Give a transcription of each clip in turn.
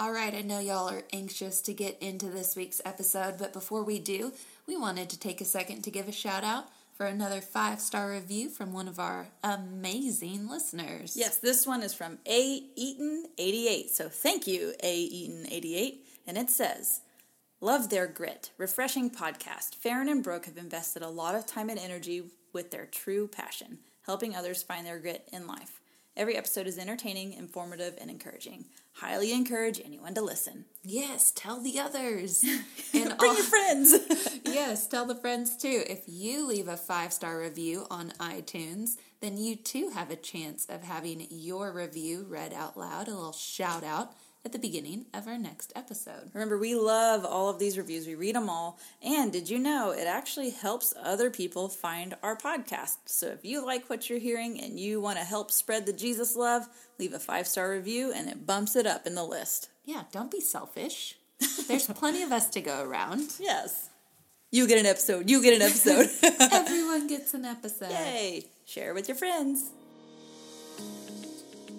All right, I know y'all are anxious to get into this week's episode, but before we do, we wanted to take a second to give a shout out for another five star review from one of our amazing listeners. Yes, this one is from A Eaton88. So thank you, A Eaton88. And it says, Love their grit. Refreshing podcast. Farron and Brooke have invested a lot of time and energy with their true passion, helping others find their grit in life. Every episode is entertaining, informative, and encouraging. Highly encourage anyone to listen. Yes, tell the others. And Bring your friends. yes, tell the friends too. If you leave a five star review on iTunes, then you too have a chance of having your review read out loud, a little shout out at the beginning of our next episode. Remember, we love all of these reviews. We read them all. And did you know it actually helps other people find our podcast? So if you like what you're hearing and you want to help spread the Jesus love, leave a five star review and it bumps it up in the list. Yeah, don't be selfish. There's plenty of us to go around. Yes. You get an episode. You get an episode. Everyone gets an episode. Yay. Share with your friends.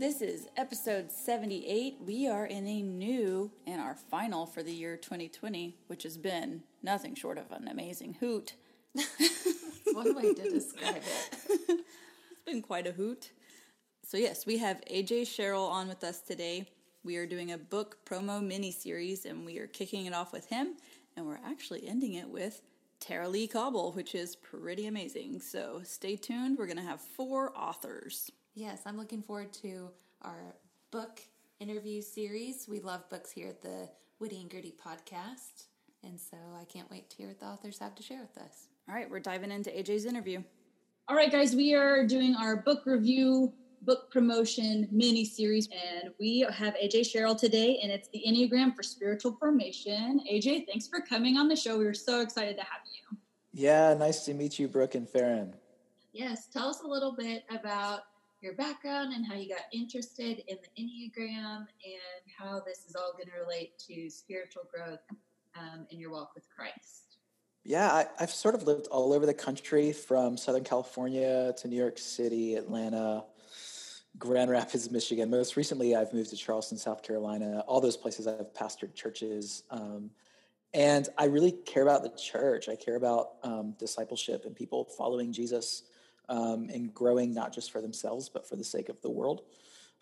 This is episode 78. We are in a new and our final for the year 2020, which has been nothing short of an amazing hoot. One way to describe it. it's been quite a hoot. So, yes, we have AJ Sherrill on with us today. We are doing a book promo mini series and we are kicking it off with him, and we're actually ending it with Tara-Leigh Cobble, which is pretty amazing. So, stay tuned. We're going to have four authors. Yes, I'm looking forward to our book interview series. We love books here at the Witty and Gritty podcast. And so I can't wait to hear what the authors have to share with us. All right, we're diving into AJ's interview. All right, guys, we are doing our book review, book promotion mini series, and we have AJ Sherrill today, and it's the Enneagram for Spiritual Formation. AJ, thanks for coming on the show. We are so excited to have you. Yeah, nice to meet you, Brooke and Farron. Yes, tell us a little bit about your background and how you got interested in the Enneagram and how this is all going to relate to spiritual growth um, in your walk with Christ. Yeah, I, have sort of lived all over the country from Southern California to New York City, Atlanta, Grand Rapids, Michigan. Most recently, I've moved to Charleston, South Carolina. All those places I've pastored churches. Um, and I really care about the church. I care about um, discipleship and people following Jesus um, and growing not just for themselves, but for the sake of the world.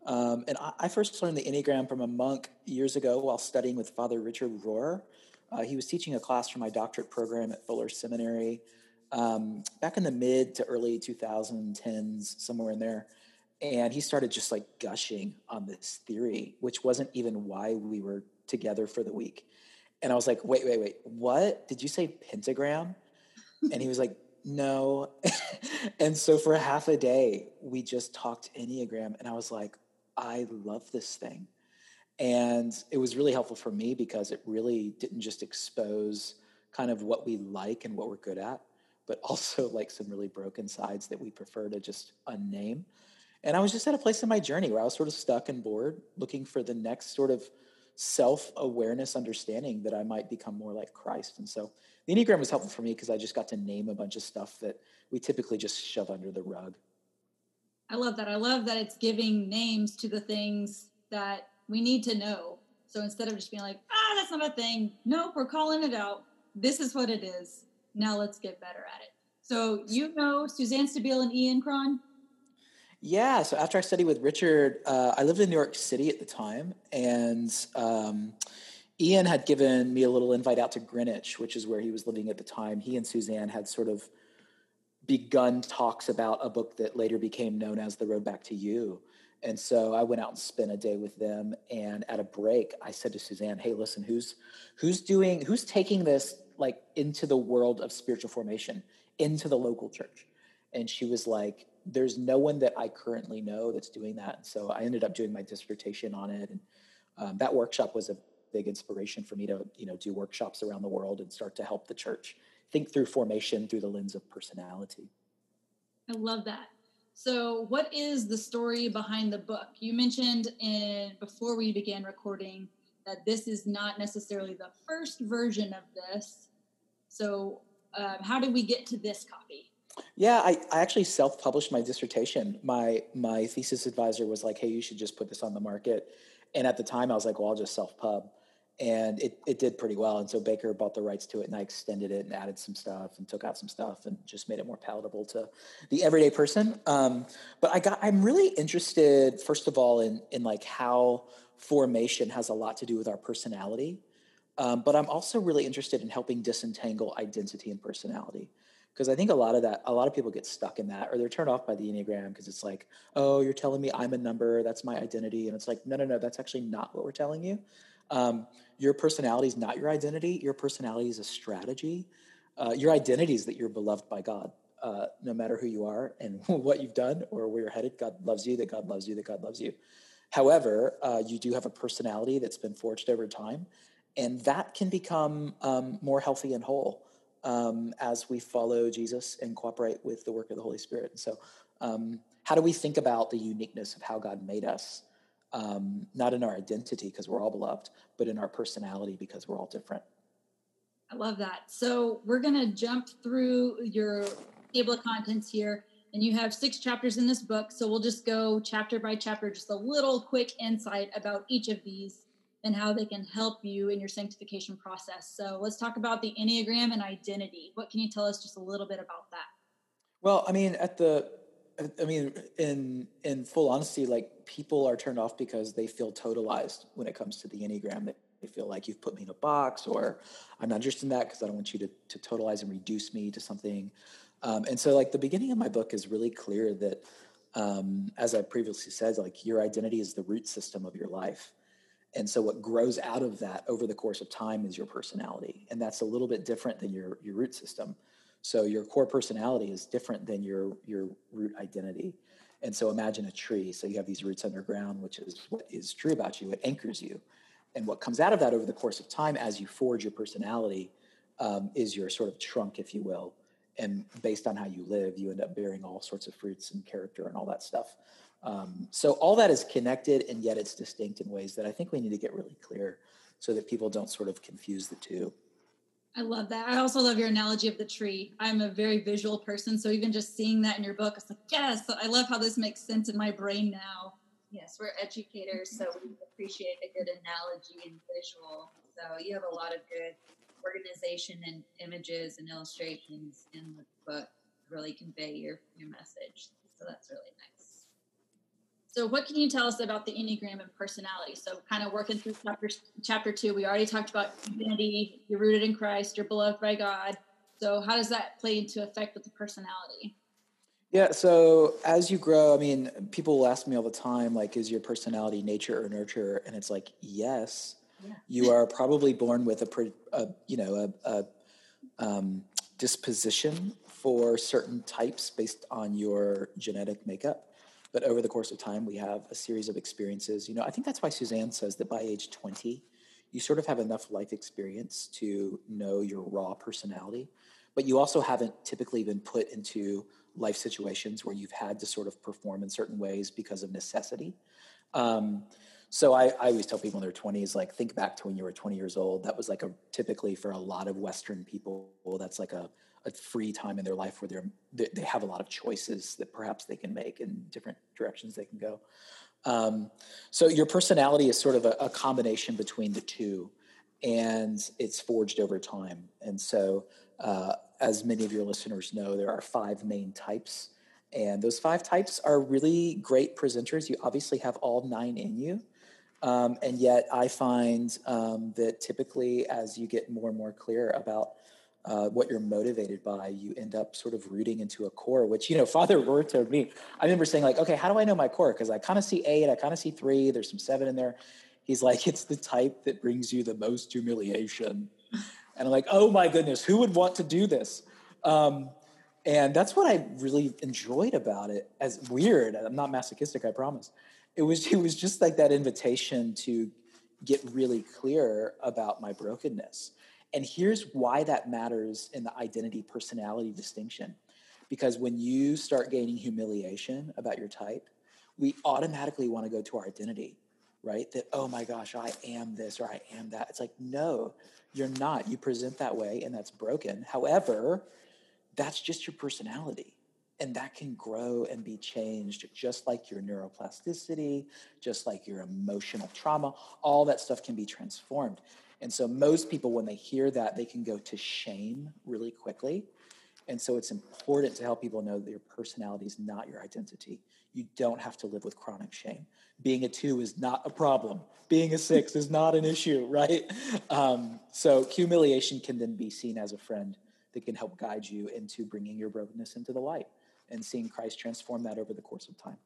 Um, and I, I, first learned the Enneagram from a monk years ago while studying with Father Richard Rohr. Uh, he was teaching a class for my doctorate program at Fuller Seminary um, back in the mid to early 2010s, somewhere in there. And he started just like gushing on this theory, which wasn't even why we were together for the week. And I was like, wait, wait, wait, what? Did you say pentagram? And he was like, no. and so for half a day, we just talked Enneagram. And I was like, I love this thing. And it was really helpful for me because it really didn't just expose kind of what we like and what we're good at, but also like some really broken sides that we prefer to just unname. And I was just at a place in my journey where I was sort of stuck and bored, looking for the next sort of self awareness understanding that I might become more like Christ. And so the Enneagram was helpful for me because I just got to name a bunch of stuff that we typically just shove under the rug. I love that. I love that it's giving names to the things that we need to know. So instead of just being like, ah, that's not a thing, nope, we're calling it out. This is what it is. Now let's get better at it. So you know Suzanne Stabile and Ian Cron? Yeah. So after I studied with Richard, uh, I lived in New York City at the time, and um, Ian had given me a little invite out to Greenwich, which is where he was living at the time. He and Suzanne had sort of begun talks about a book that later became known as The Road Back to You. And so I went out and spent a day with them. And at a break, I said to Suzanne, "Hey, listen, who's who's doing who's taking this like into the world of spiritual formation, into the local church?" And she was like, "There's no one that I currently know that's doing that." And so I ended up doing my dissertation on it, and um, that workshop was a big inspiration for me to you know do workshops around the world and start to help the church think through formation through the lens of personality. I love that. So, what is the story behind the book? You mentioned in before we began recording that this is not necessarily the first version of this. So, um, how did we get to this copy? Yeah, I, I actually self-published my dissertation. My my thesis advisor was like, "Hey, you should just put this on the market." And at the time, I was like, "Well, I'll just self-pub." And it, it did pretty well. And so Baker bought the rights to it, and I extended it and added some stuff and took out some stuff and just made it more palatable to the everyday person. Um, but I got I'm really interested, first of all, in in like how formation has a lot to do with our personality. Um, but I'm also really interested in helping disentangle identity and personality because I think a lot of that, a lot of people get stuck in that, or they're turned off by the Enneagram because it's like, oh, you're telling me I'm a number, that's my identity, and it's like, no, no, no, that's actually not what we're telling you. Um, your personality is not your identity. Your personality is a strategy. Uh, your identity is that you're beloved by God, uh, no matter who you are and what you've done or where you're headed. God loves you, that God loves you, that God loves you. However, uh, you do have a personality that's been forged over time, and that can become um, more healthy and whole um, as we follow Jesus and cooperate with the work of the Holy Spirit. And so, um, how do we think about the uniqueness of how God made us? Um, not in our identity because we're all beloved, but in our personality because we're all different. I love that. So we're going to jump through your table of contents here. And you have six chapters in this book. So we'll just go chapter by chapter, just a little quick insight about each of these and how they can help you in your sanctification process. So let's talk about the Enneagram and identity. What can you tell us just a little bit about that? Well, I mean, at the I mean, in in full honesty, like people are turned off because they feel totalized when it comes to the enneagram. They, they feel like you've put me in a box, or I'm not interested in that because I don't want you to to totalize and reduce me to something. Um, and so, like the beginning of my book is really clear that, um, as I previously said, like your identity is the root system of your life. And so, what grows out of that over the course of time is your personality, and that's a little bit different than your your root system. So your core personality is different than your your root identity. And so imagine a tree. So you have these roots underground, which is what is true about you. It anchors you. And what comes out of that over the course of time as you forge your personality um, is your sort of trunk, if you will. And based on how you live, you end up bearing all sorts of fruits and character and all that stuff. Um, so all that is connected, and yet it's distinct in ways that I think we need to get really clear so that people don't sort of confuse the two. I love that. I also love your analogy of the tree. I'm a very visual person, so even just seeing that in your book, it's like, yes, I love how this makes sense in my brain now. Yes, we're educators, so we appreciate a good analogy and visual. So you have a lot of good organization and images and illustrations in the book really convey your, your message. So that's really nice. So, what can you tell us about the Enneagram and personality? So, kind of working through chapter, chapter two, we already talked about identity. You're rooted in Christ. You're beloved by God. So, how does that play into effect with the personality? Yeah. So, as you grow, I mean, people will ask me all the time, like, is your personality nature or nurture? And it's like, yes. Yeah. You are probably born with a, a you know, a, a um, disposition for certain types based on your genetic makeup. But over the course of time, we have a series of experiences. You know, I think that's why Suzanne says that by age 20, you sort of have enough life experience to know your raw personality, but you also haven't typically been put into life situations where you've had to sort of perform in certain ways because of necessity. Um, so I, I, always tell people in their 20s, like, think back to when you were 20 years old. That was like a typically for a lot of Western people, that's like a a free time in their life where they're they have a lot of choices that perhaps they can make in different directions they can go. Um, so your personality is sort of a, a, combination between the two, and it's forged over time. And so, uh, as many of your listeners know, there are five main types, and those five types are really great presenters. You obviously have all nine in you. Um, and yet, I find um, that typically, as you get more and more clear about uh, what you're motivated by, you end up sort of rooting into a core, which, you know, Father Rohr told me, I remember saying like, okay, how do I know my core? Because I kind of see eight, I kind of see three, there's some seven in there. He's like, it's the type that brings you the most humiliation. And I'm like, oh my goodness, who would want to do this? Um, and that's what I really enjoyed about it. As weird, I'm not masochistic, I promise. It was it was just like that invitation to get really clear about my brokenness. And here's why that matters in the identity personality distinction. Because when you start gaining humiliation about your type, we automatically want to go to our identity, right? That, oh my gosh, I am this or I am that. It's like, no, you're not. You present that way and that's broken. However, that's just your personality. And that can grow and be changed just like your neuroplasticity, just like your emotional trauma. All that stuff can be transformed. And so, most people, when they hear that, they can go to shame really quickly. And so, it's important to help people know that your personality is not your identity. You don't have to live with chronic shame. Being a two is not a problem. Being a six is not an issue, right? Um, so, humiliation can then be seen as a friend that can help guide you into bringing your brokenness into the light and seeing Christ transform that over the course of time.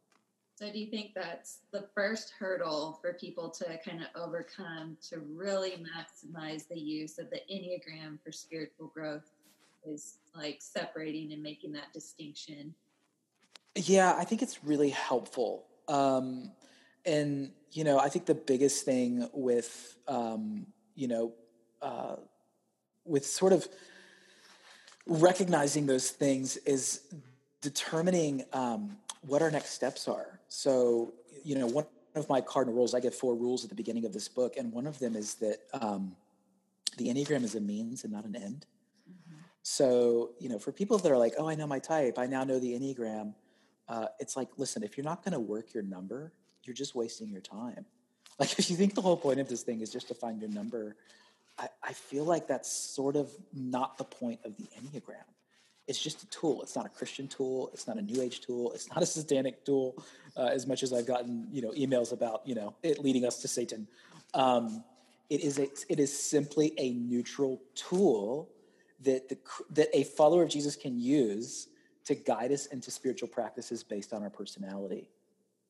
So, do you think that's the first hurdle for people to kind of overcome to really maximize the use of the Enneagram for spiritual growth? Is like separating and making that distinction. Yeah, I think it's really helpful. Um, and, you know, I think the biggest thing with, um, you know, uh, with sort of recognizing those things is determining um, what our next steps are. So, you know, one of my cardinal rules, I get four rules at the beginning of this book, and one of them is that um, the Enneagram is a means and not an end. Mm-hmm. So, you know, for people that are like, oh, I know my type, I now know the Enneagram, uh, it's like, listen, if you're not going to work your number, you're just wasting your time. Like, if you think the whole point of this thing is just to find your number, I, I feel like that's sort of not the point of the Enneagram. It's just a tool. It's not a Christian tool. It's not a New Age tool. It's not a satanic tool. Uh, as much as I've gotten, you know, emails about, you know, it leading us to Satan, um, it is a, it is simply a neutral tool that the, that a follower of Jesus can use to guide us into spiritual practices based on our personality.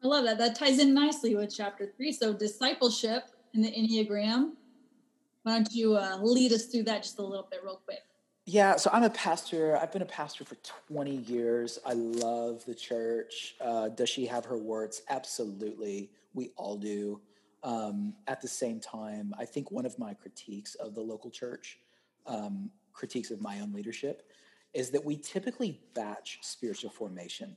I love that. That ties in nicely with chapter three. So discipleship in the Enneagram why don't you uh, lead us through that just a little bit, real quick? Yeah, so I'm a pastor. I've been a pastor for 20 years. I love the church. Uh, does she have her warts? Absolutely. We all do. Um, at the same time, I think one of my critiques of the local church, um, critiques of my own leadership, is that we typically batch spiritual formation.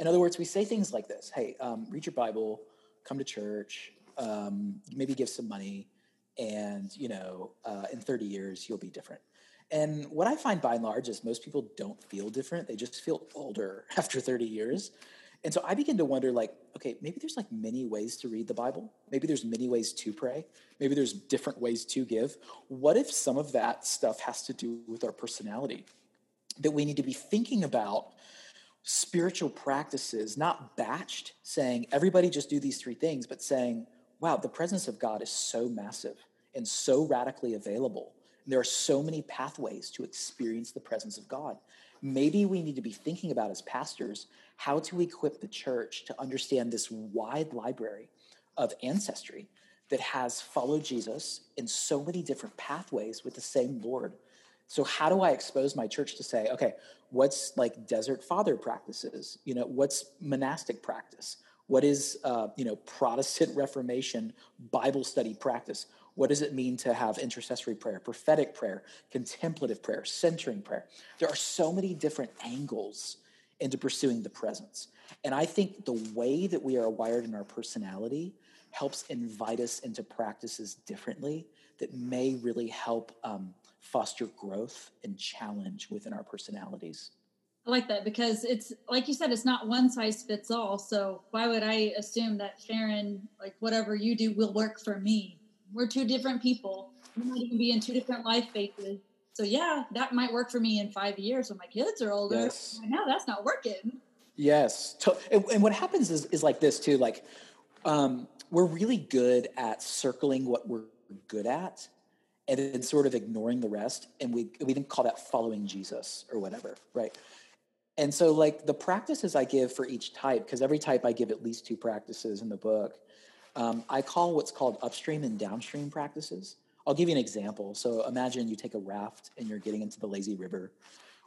In other words, we say things like this Hey, um, read your Bible, come to church, um, maybe give some money, and you know uh, in 30 years you'll be different and what i find by and large is most people don't feel different they just feel older after 30 years. And so i begin to wonder like okay maybe there's like many ways to read the bible. Maybe there's many ways to pray. Maybe there's different ways to give. What if some of that stuff has to do with our personality? That we need to be thinking about spiritual practices not batched saying everybody just do these three things but saying wow, the presence of God is so massive and so radically available. There are so many pathways to experience the presence of God. Maybe we need to be thinking about as pastors how to equip the church to understand this wide library of ancestry that has followed Jesus in so many different pathways with the same Lord. So how do I expose my church to say, okay, what's like desert father practices? You know, what's monastic practice? What is, uh, you know, Protestant Reformation Bible study practice? What does it mean to have intercessory prayer, prophetic prayer, contemplative prayer, centering prayer? There are so many different angles into pursuing the presence. And I think the way that we are wired in our personality helps invite us into practices differently that may really help um, foster growth and challenge within our personalities. I like that because it's like you said, it's not one size fits all. So why would I assume that Sharon, like whatever you do, will work for me? We're two different people. We might even be in two different life phases. So yeah, that might work for me in five years when my kids are older. Yes. Right now, that's not working. Yes, and, and what happens is is like this too. Like um, we're really good at circling what we're good at and then sort of ignoring the rest. And we, we didn't call that following Jesus or whatever, right? And so, like the practices I give for each type, because every type I give at least two practices in the book, um, I call what's called upstream and downstream practices. I'll give you an example. So, imagine you take a raft and you're getting into the lazy river.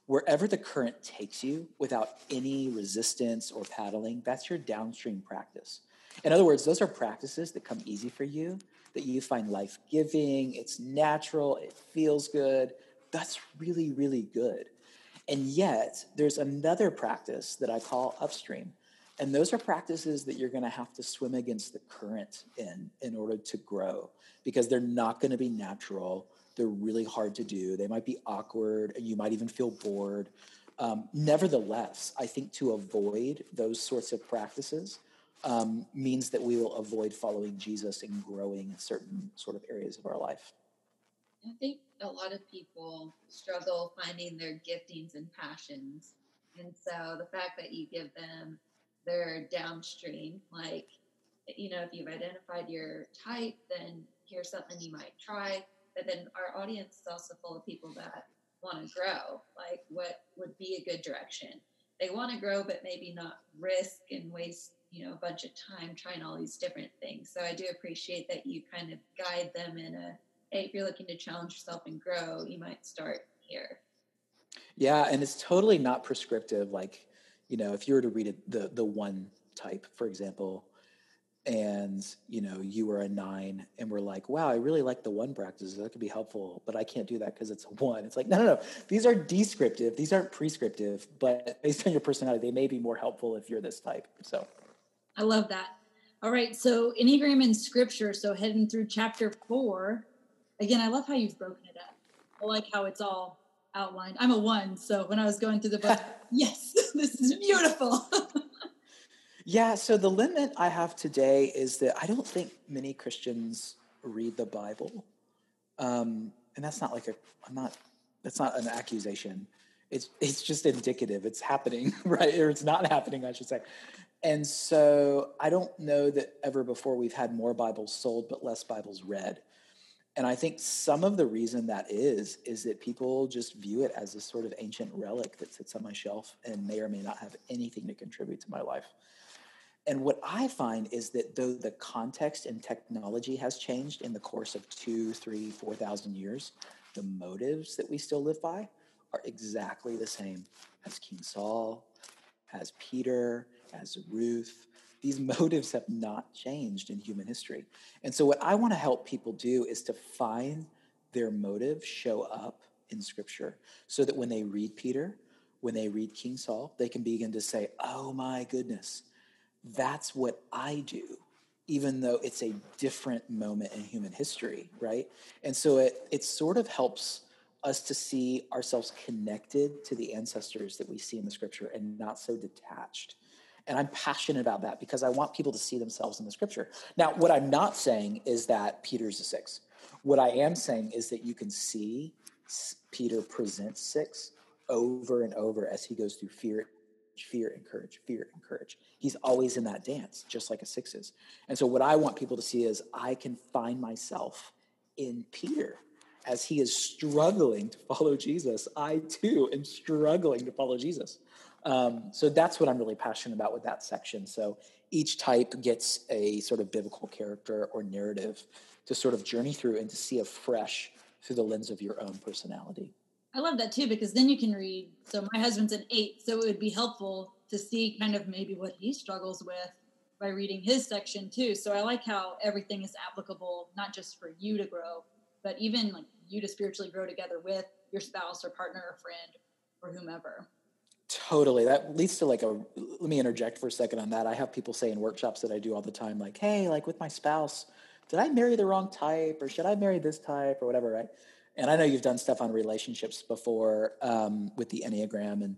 Wherever the current takes you without any resistance or paddling, that's your downstream practice. In other words, those are practices that come easy for you, that you find life giving, it's natural, it feels good. That's really, really good. And yet, there's another practice that I call upstream. And those are practices that you're going to have to swim against the current in in order to grow because they're not going to be natural. They're really hard to do. They might be awkward you might even feel bored. Um, nevertheless, I think to avoid those sorts of practices um, means that we will avoid following Jesus and growing in certain sort of areas of our life. I think a lot of people struggle finding their giftings and passions. And so the fact that you give them downstream, like, you know, if you've identified your type, then here's something you might try. But then our audience is also full of people that want to grow. Like, what would be a good direction? They want to grow, but maybe not risk and waste, you know, a bunch of time trying all these different things. So I do appreciate that you kind of guide them in a hey, if you're looking to challenge yourself and grow, you might start here. Yeah, and it's totally not prescriptive. Like, you know, if you were to read it, the the one type, for example, and you know you were a nine, and we're like, wow, I really like the one practices. That could be helpful, but I can't do that because it's a one. It's like, no, no, no. These are descriptive. These aren't prescriptive, but based on your personality, they may be more helpful if you're this type. So, I love that. All right, so Enneagram in Scripture. So heading through chapter four, again, I love how you've broken it up. I like how it's all outlined. I'm a one, so when I was going through the book, yes, this is beautiful. yeah, so the limit I have today is that I don't think many Christians read the Bible. Um, and that's not like a, I'm not, that's not an accusation. It's, it's just indicative. It's happening, right? Or it's not happening, I should say. And so I don't know that ever before we've had more Bibles sold, but less Bibles read. And I think some of the reason that is, is that people just view it as a sort of ancient relic that sits on my shelf and may or may not have anything to contribute to my life. And what I find is that though the context and technology has changed in the course of two, three, four thousand years, the motives that we still live by are exactly the same as King Saul, as Peter, as Ruth, these motives have not changed in human history. And so, what I want to help people do is to find their motive show up in Scripture so that when they read Peter, when they read King Saul, they can begin to say, Oh my goodness, that's what I do, even though it's a different moment in human history, right? And so, it, it sort of helps us to see ourselves connected to the ancestors that we see in the scripture and not so detached. And I'm passionate about that because I want people to see themselves in the scripture. Now, what I'm not saying is that Peter's a six. What I am saying is that you can see Peter present six over and over as he goes through fear, fear and courage, fear and courage. He's always in that dance, just like a six is. And so, what I want people to see is I can find myself in Peter as he is struggling to follow Jesus. I too am struggling to follow Jesus. Um, so that's what I'm really passionate about with that section. So each type gets a sort of biblical character or narrative to sort of journey through and to see afresh through the lens of your own personality. I love that too because then you can read. So my husband's an eight, so it would be helpful to see kind of maybe what he struggles with by reading his section too. So I like how everything is applicable, not just for you to grow, but even like you to spiritually grow together with your spouse or partner or friend or whomever. Totally. That leads to like a, let me interject for a second on that. I have people say in workshops that I do all the time, like, hey, like with my spouse, did I marry the wrong type or should I marry this type or whatever, right? And I know you've done stuff on relationships before um, with the Enneagram. And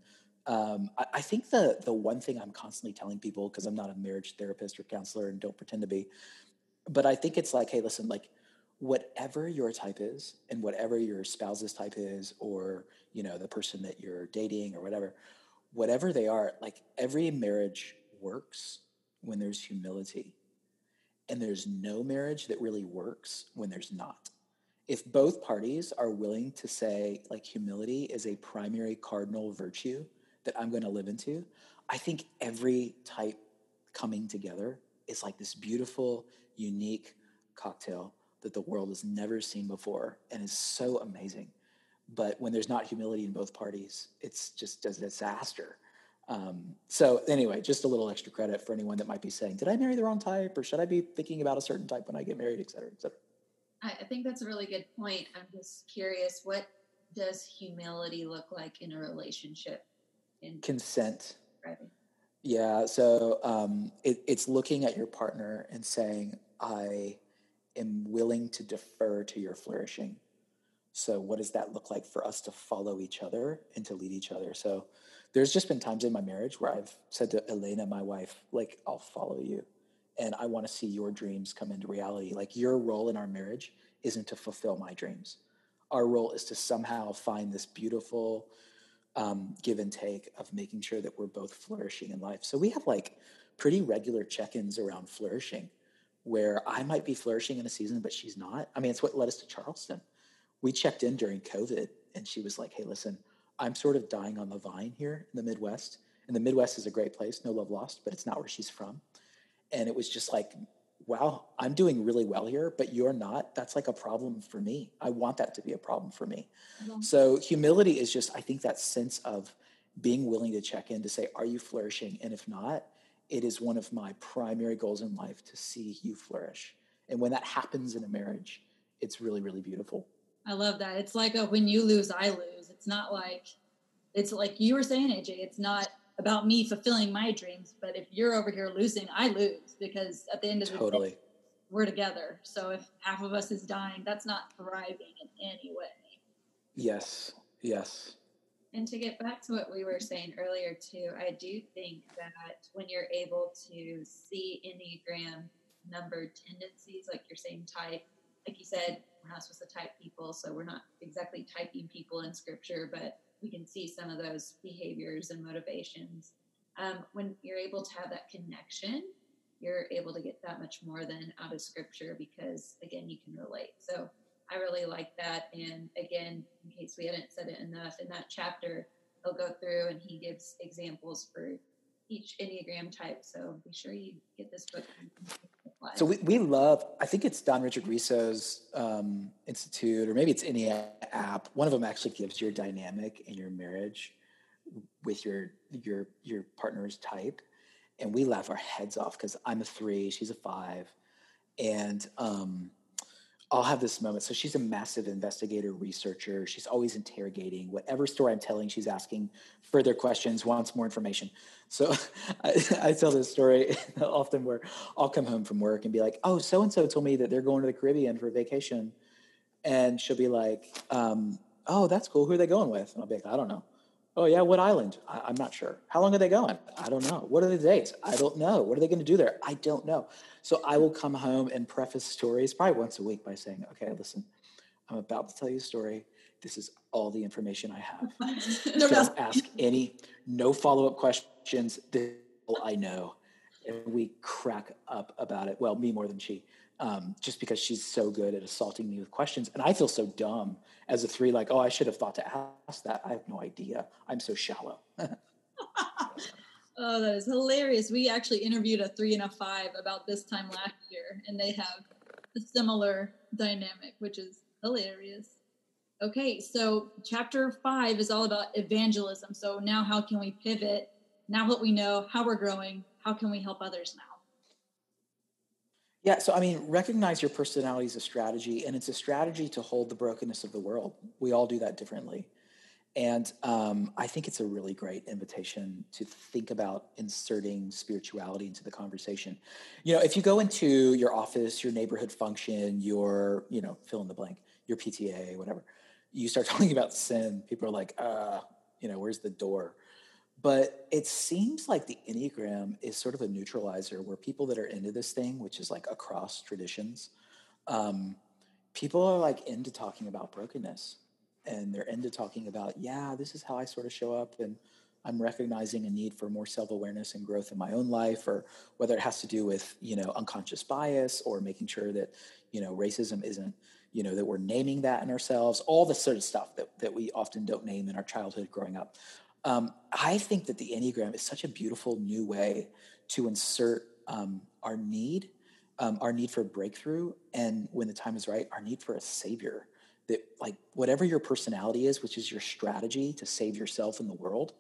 um, I, I, think the, the one thing I'm constantly telling people, because I'm not a marriage therapist or counselor and don't pretend to be, but I think it's like, hey, listen, like whatever your type is and whatever your spouse's type is, or, you know, the person that you're dating or whatever, whatever they are, like every marriage works when there's humility. And there's no marriage that really works when there's not. if both parties are willing to say like humility is a primary cardinal virtue that I'm going to live into, I think every type coming together is like this beautiful, unique cocktail that the world has never seen before and is so amazing. But when there's not humility in both parties, it's just a disaster. Um, so anyway, just a little extra credit for anyone that might be saying, "Did I marry the wrong type, or should I be thinking about a certain type when I get married, et cetera, et cetera?" I, think that's a really good point. I'm just curious, what does humility look like in a relationship? In Consent. Yeah. So um, it, it's looking at your partner and saying, "I am willing to defer to your flourishing." So what does that look like for us to follow each other and to lead each other? So there's just been times in my marriage where I've said to Elena, my wife, like, I'll follow you. And I want to see your dreams come into reality. Like, your role in our marriage isn't to fulfill my dreams. Our role is to somehow find this beautiful um, give and take of making sure that we're both flourishing in life. So we have like pretty regular check ins around flourishing where I might be flourishing in a season, but she's not. I mean, it's what led us to Charleston. We checked in during COVID and she was like, hey, listen, I'm sort of dying on the vine here in the Midwest. And the Midwest is a great place, no love lost, but it's not where she's from. And it was just like, wow, I'm doing really well here, but you're not. That's like a problem for me. I want that to be a problem for me. Mm-hmm. So humility is just, I think, that sense of being willing to check in to say, are you flourishing? And if not, it is one of my primary goals in life to see you flourish. And when that happens in a marriage, it's really, really beautiful. I love that. It's like a when you lose, I lose. It's not like it's like you were saying, AJ. It's not about me fulfilling my dreams, but if you're over here losing, I lose because at the end of the totally. day, we're together. So if half of us is dying, that's not thriving in any way. Yes. Yes. And to get back to what we were saying earlier too, I do think that when you're able to see Enneagram numbered tendencies, like you're saying type, like you said, we're not supposed to type people, so we're not exactly typing people in scripture, but we can see some of those behaviors and motivations. Um, when you're able to have that connection, you're able to get that much more than out of scripture because, again, you can relate. So I really like that. And again, in case we hadn't said it enough, in that chapter, he'll go through and he gives examples for each Enneagram type. So be sure you get this book. So we, we love, I think it's Don Richard Riso's um, Institute, or maybe it's any app. One of them actually gives your dynamic in your marriage with your your your partner's type. And we laugh our heads off because I'm a three, she's a five. And um, I'll have this moment. So she's a massive investigator, researcher. She's always interrogating. Whatever story I'm telling, she's asking further questions, wants more information. So I, I tell this story often where I'll come home from work and be like, oh, so and so told me that they're going to the Caribbean for vacation. And she'll be like, um, oh, that's cool. Who are they going with? And I'll be like, I don't know. Oh, yeah, what island? I, am not sure. How long are they going? I don't know. What are the dates? I don't know. What are they going to do there? I don't know. So I will come home and preface stories probably once a week by saying, okay, listen, I'm about to tell you a story. This is all the information I have. Don't ask any, no follow up questions. This I know. And we crack up about it. Well, me more than she um, just because she's so good at assaulting me with questions. And I feel so dumb as a three, like, oh, I should have thought to ask that. I have no idea. I'm so shallow. oh, that is hilarious. We actually interviewed a three and a five about this time last year, and they have a similar dynamic, which is hilarious. Okay, so chapter five is all about evangelism. So now, how can we pivot? Now that we know how we're growing, how can we help others now? Yeah, so I mean, recognize your personality is a strategy, and it's a strategy to hold the brokenness of the world. We all do that differently. And um, I think it's a really great invitation to think about inserting spirituality into the conversation. You know, if you go into your office, your neighborhood function, your, you know, fill in the blank, your PTA, whatever, you start talking about sin, people are like, uh, you know, where's the door? But it seems like the Enneagram is sort of a neutralizer where people that are into this thing, which is like across traditions, um, people are like into talking about brokenness and they're into talking about, yeah, this is how I sort of show up and I'm recognizing a need for more self-awareness and growth in my own life, or whether it has to do with, you know, unconscious bias or making sure that, you know, racism isn't you know, that we're naming that in ourselves, all the sort of stuff that, that we often don't name in our childhood growing up. Um, I think that the Enneagram is such a beautiful new way to insert um, our need, um, our need for breakthrough, and when the time is right, our need for a savior. That, like, whatever your personality is, which is your strategy to save yourself in the world,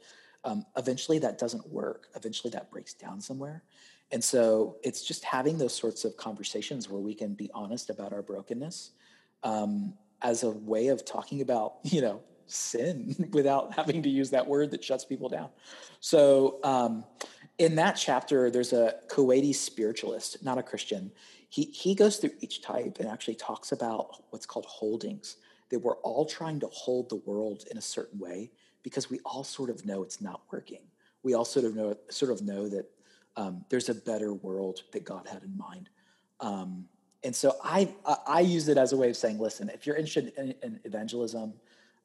um, eventually that doesn't work. Eventually that breaks down somewhere. And so it's just having those sorts of conversations where we can be honest about our brokenness um, as a way of talking about, you know, sin without having to use that word that shuts people down. So um, in that chapter, there's a Kuwaiti spiritualist, not a Christian. He, he goes through each type and actually talks about what's called holdings, that we're all trying to hold the world in a certain way because we all sort of know it's not working. We all sort of know, sort of know that um, there's a better world that God had in mind. Um, and so I, I use it as a way of saying, listen, if you're interested in, in evangelism,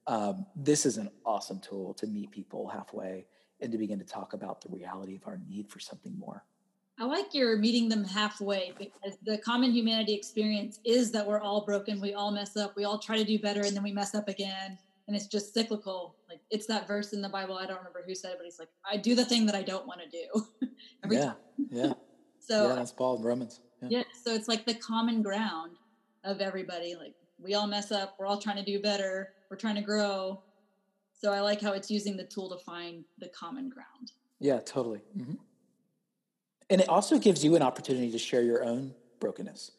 um, this is an awesome tool to meet people halfway and to begin to talk about the reality of our need for something more. I like your meeting them halfway because the common humanity experience is that we're all broken. We all mess up. We all try to do better and then we mess up again. And it's just cyclical. Like it's that verse in the Bible. I don't remember who said it, but he's like, I do the thing that I don't want to do. Every yeah. Time. Yeah. so yeah, that's Paul in Romans. Yeah. yeah. So it's like the common ground of everybody. Like we all mess up. We're all trying to do better. We're trying to grow. So I like how it's using the tool to find the common ground. Yeah, totally. Mm-hmm. And it also gives you an opportunity to share your own brokenness,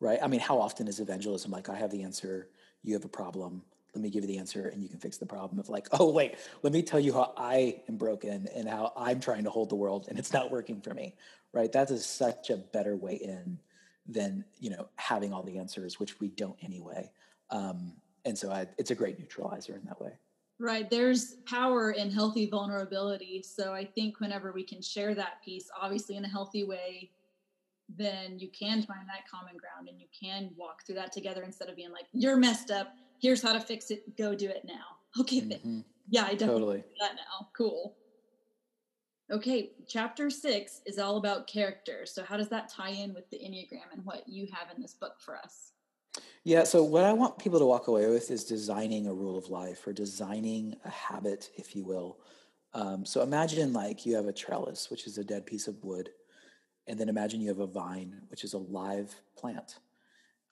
right? I mean, how often is evangelism like, I have the answer, you have a problem, let me give you the answer and you can fix the problem of like, oh, wait, let me tell you how I am broken and how I'm trying to hold the world and it's not working for me, right? That is such a better way in than, you know, having all the answers, which we don't anyway. Um, and so I, it's a great neutralizer in that way. Right. There's power in healthy vulnerability. So I think whenever we can share that piece, obviously in a healthy way, then you can find that common ground and you can walk through that together instead of being like, you're messed up. Here's how to fix it. Go do it now. Okay. Mm-hmm. Yeah, I definitely totally. do that now. Cool. Okay. Chapter six is all about character. So how does that tie in with the Enneagram and what you have in this book for us? Yeah, so what I want people to walk away with is designing a rule of life or designing a habit, if you will. Um, so imagine like you have a trellis, which is a dead piece of wood, and then imagine you have a vine, which is a live plant.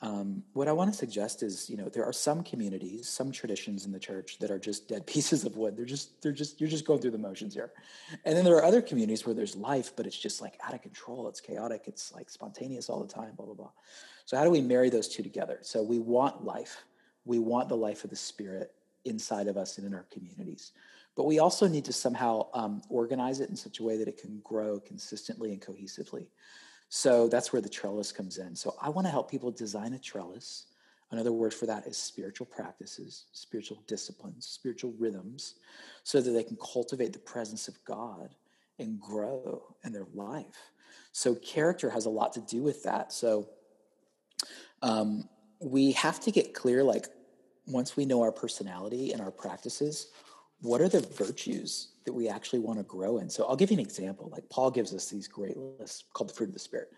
Um, what I want to suggest is, you know, there are some communities, some traditions in the church that are just dead pieces of wood. They're just, they're just, you're just going through the motions here. And then there are other communities where there's life, but it's just like out of control. It's chaotic. It's like spontaneous all the time, blah, blah, blah. So how do we marry those two together? So we want life. We want the life of the spirit inside of us and in our communities. But we also need to somehow um, organize it in such a way that it can grow consistently and cohesively. So that's where the trellis comes in. So I want to help people design a trellis. Another word for that is spiritual practices, spiritual disciplines, spiritual rhythms, so that they can cultivate the presence of God and grow in their life. So character has a lot to do with that. So um, we have to get clear, like once we know our personality and our practices, what are the virtues that we actually want to grow in. So I'll give you an example. Like Paul gives us these great lists called the fruit of the spirit.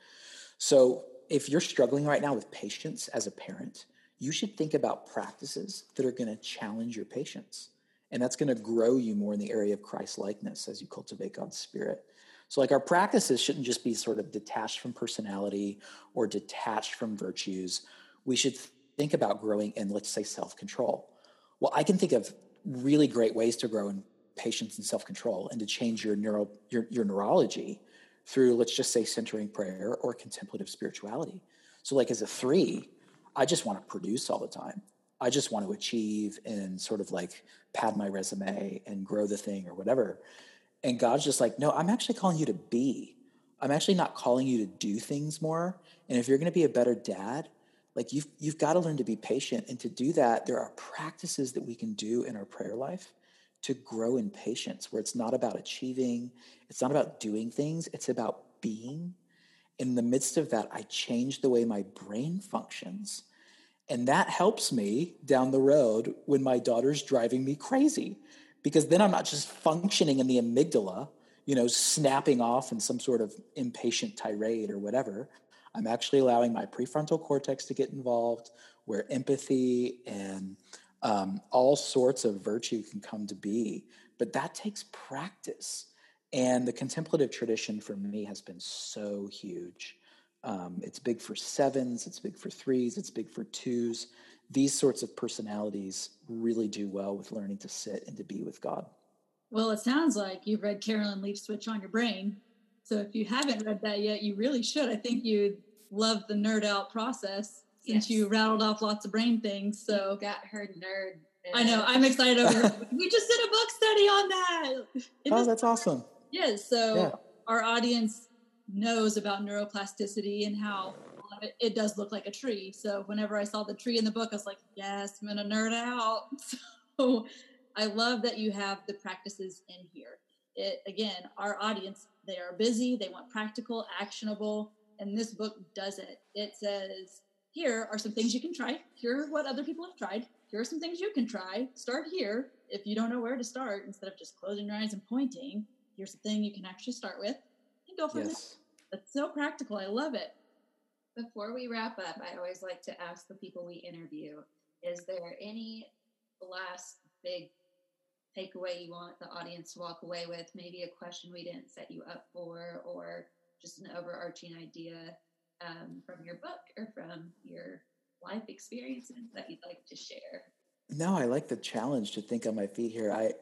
So if you're struggling right now with patience as a parent, you should think about practices that are going to challenge your patience. And that's going to grow you more in the area of Christ likeness as you cultivate God's spirit. So, like, our practices shouldn't just be sort of detached from personality or detached from virtues. We should think about growing in, let's say, self control. Well, I can think of really great ways to grow in patience and self-control and to change your neuro your, your neurology through let's just say centering prayer or contemplative spirituality. So like as a three i just want to produce all the time. I just want to achieve and sort of like pad my resume and grow the thing or whatever. And god's just like no i'm actually calling you to be. I'm actually not calling you to do things more. And if you're going to be a better dad like you've you've got to learn to be patient and to do that there are practices that we can do in our prayer life to grow in patience, where it's not about achieving, it's not about doing things, it's about being. In the midst of that, I change the way my brain functions. And that helps me down the road when my daughter's driving me crazy, because then I'm not just functioning in the amygdala, you know, snapping off in some sort of impatient tirade or whatever. I'm actually allowing my prefrontal cortex to get involved, where empathy and um, all sorts of virtue can come to be. But that takes practice. And the contemplative tradition for me has been so huge. Um, it's big for sevens, it's big for threes, it's big for twos. These sorts of personalities really do well with learning to sit and to be with God. Well, it sounds like you've read Caroline Leaf Switch on Your Brain. So if you haven't read that yet, you really should. I think you'd love the nerd out process since Yes. you rattled off lots of brain things. So got her nerd. I know I'm excited over. we just did a book study on that. In Oh, this- that's awesome. yes. So Yeah. our audience knows about neuroplasticity and how a lot of it, it does look like a tree. So whenever I saw the tree in the book, I was like, yes, I'm gonna nerd out. So I love that you have the practices in here. It again, our audience, they are busy, they want practical, actionable, and this book does it. It says, here are some things you can try. Here are what other people have tried. Here are some things you can try. Start here. If you don't know where to start, instead of just closing your eyes and pointing, here's the thing you can actually start with and go from there. Yes. That's so practical. I love it. Before we wrap up, I always like to ask the people we interview is there any last big takeaway you want the audience to walk away with? Maybe a question we didn't set you up for, or just an overarching idea um, from your book or from your life experiences that you'd like to share? No, I like the challenge to think on my feet here. I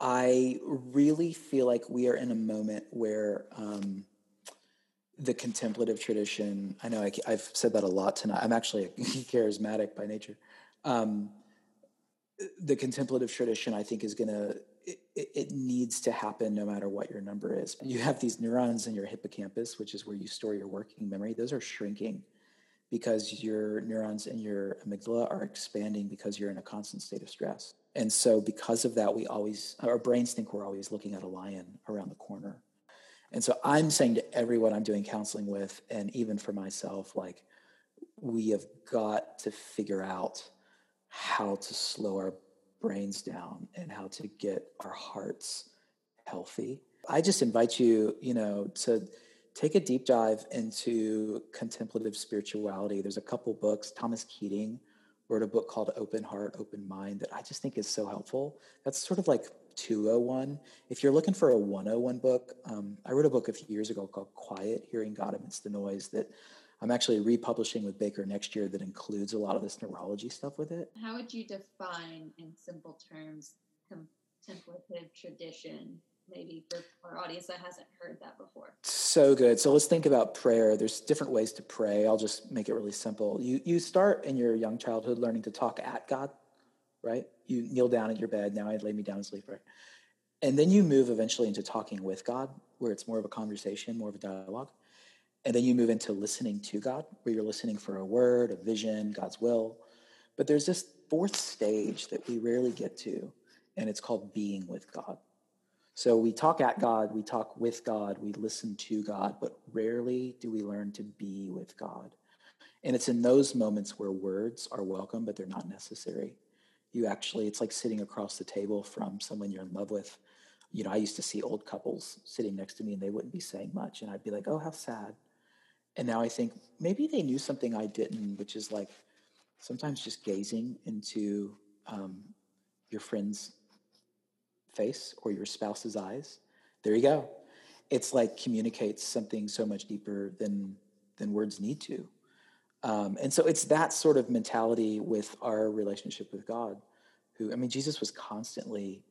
I really feel like we are in a moment where um, the contemplative tradition. I know I, have said that a lot tonight. I'm actually charismatic by nature. Um, the contemplative tradition, I think, is going to. It, it needs to happen no matter what your number is. You have these neurons in your hippocampus, which is where you store your working memory. Those are shrinking because your neurons in your amygdala are expanding because you're in a constant state of stress. And so, because of that, we always, our brains think we're always looking at a lion around the corner. And so, I'm saying to everyone I'm doing counseling with, and even for myself, like, we have got to figure out how to slow our brains down and how to get our hearts healthy. I just invite you, you know, to take a deep dive into contemplative spirituality. There's a couple books. Thomas Keating wrote a book called Open Heart, Open Mind that I just think is so helpful. That's sort of like 201. If you're looking for a 101 book, um, I wrote a book a few years ago called Quiet, Hearing God Amidst the Noise that I'm actually republishing with Baker next year that includes a lot of this neurology stuff with it. How would you define, in simple terms, contemplative tradition? Maybe for our audience that hasn't heard that before. So good. So let's think about prayer. There's different ways to pray. I'll just make it really simple. You you start in your young childhood learning to talk at God, right? You kneel down at your bed. Now I lay me down and sleep, right? And then you move eventually into talking with God, where it's more of a conversation, more of a dialogue. And then you move into listening to God, where you're listening for a word, a vision, God's will. But there's this fourth stage that we rarely get to, and it's called being with God. So we talk at God, we talk with God, we listen to God, but rarely do we learn to be with God. And it's in those moments where words are welcome, but they're not necessary. You actually, it's like sitting across the table from someone you're in love with. You know, I used to see old couples sitting next to me and they wouldn't be saying much. And I'd be like, oh, how sad. And now I think maybe they knew something I didn't, which is like sometimes just gazing into um, your friend's face or your spouse's eyes. There you go. It's like communicates something so much deeper than than words need to. Um, and so it's that sort of mentality with our relationship with God. Who I mean, Jesus was constantly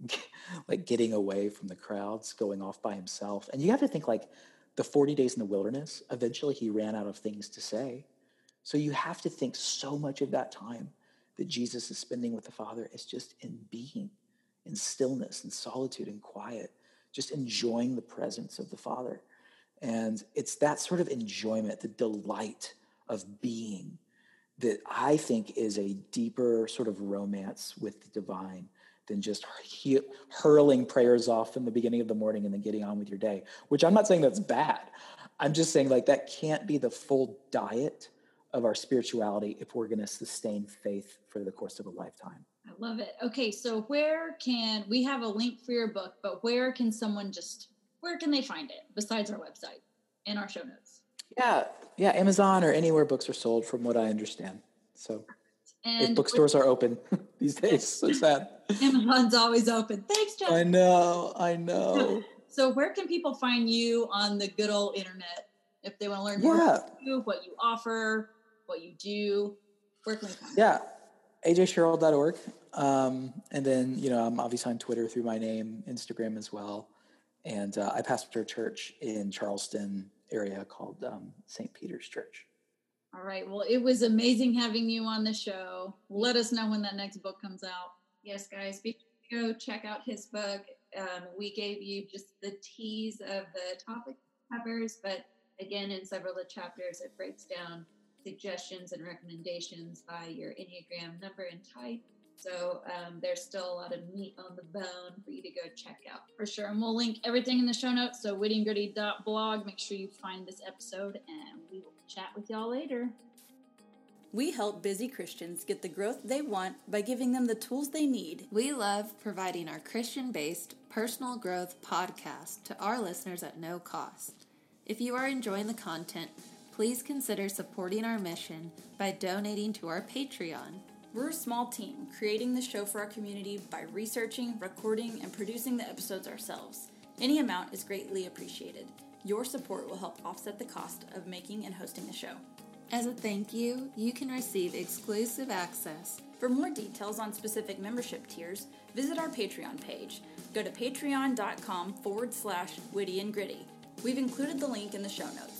like getting away from the crowds, going off by himself. And you have to think like the 40 days in the wilderness, eventually he ran out of things to say. So you have to think so much of that time that Jesus is spending with the Father is just in being, in stillness and solitude and quiet, just enjoying the presence of the Father. And it's that sort of enjoyment, the delight of being, that I think is a deeper sort of romance with the divine than just he- hurling prayers off in the beginning of the morning and then getting on with your day, which I'm not saying that's bad. I'm just saying, like, that can't be the full diet of our spirituality if we're going to sustain faith for the course of a lifetime. I love it. Okay, so where can we have a link for your book, but where can someone just where can they find it besides our website and our show notes? Yeah, yeah, Amazon or anywhere books are sold, from what I understand. So And if bookstores are open these days, so sad. Amazon's always open. Thanks, Jeff. I know, I know. So, where can people find you on the good old internet if they want to learn more Yeah. about you, what you offer, what you do? Where can we find you? Yeah, ajsherrill.org. Um, and then, you know, I'm obviously on Twitter through my name, Instagram as well. And uh, I pastor a church in Charleston area called um, St. Peter's Church. All right. Well, it was amazing having you on the show. Let us know when that next book comes out. Yes, guys, be sure to go check out his book. Um, we gave you just the tease of the topic covers, but again, in several of the chapters, it breaks down suggestions and recommendations by your Enneagram number and type. So um, there's still a lot of meat on the bone for you to go check out. For sure. And we'll link everything in the show notes. So, wittyandgritty.blog. Make sure you find this episode, and we will chat with y'all later. We help busy Christians get the growth they want by giving them the tools they need. We love providing our Christian based personal growth podcast to our listeners at no cost. If you are enjoying the content, please consider supporting our mission by donating to our Patreon. We're a small team creating the show for our community by researching, recording, and producing the episodes ourselves. Any amount is greatly appreciated. Your support will help offset the cost of making and hosting the show. As a thank you, you can receive exclusive access. For more details on specific membership tiers, visit our Patreon page. Go to patreon.com forward slash witty and gritty. We've included the link in the show notes.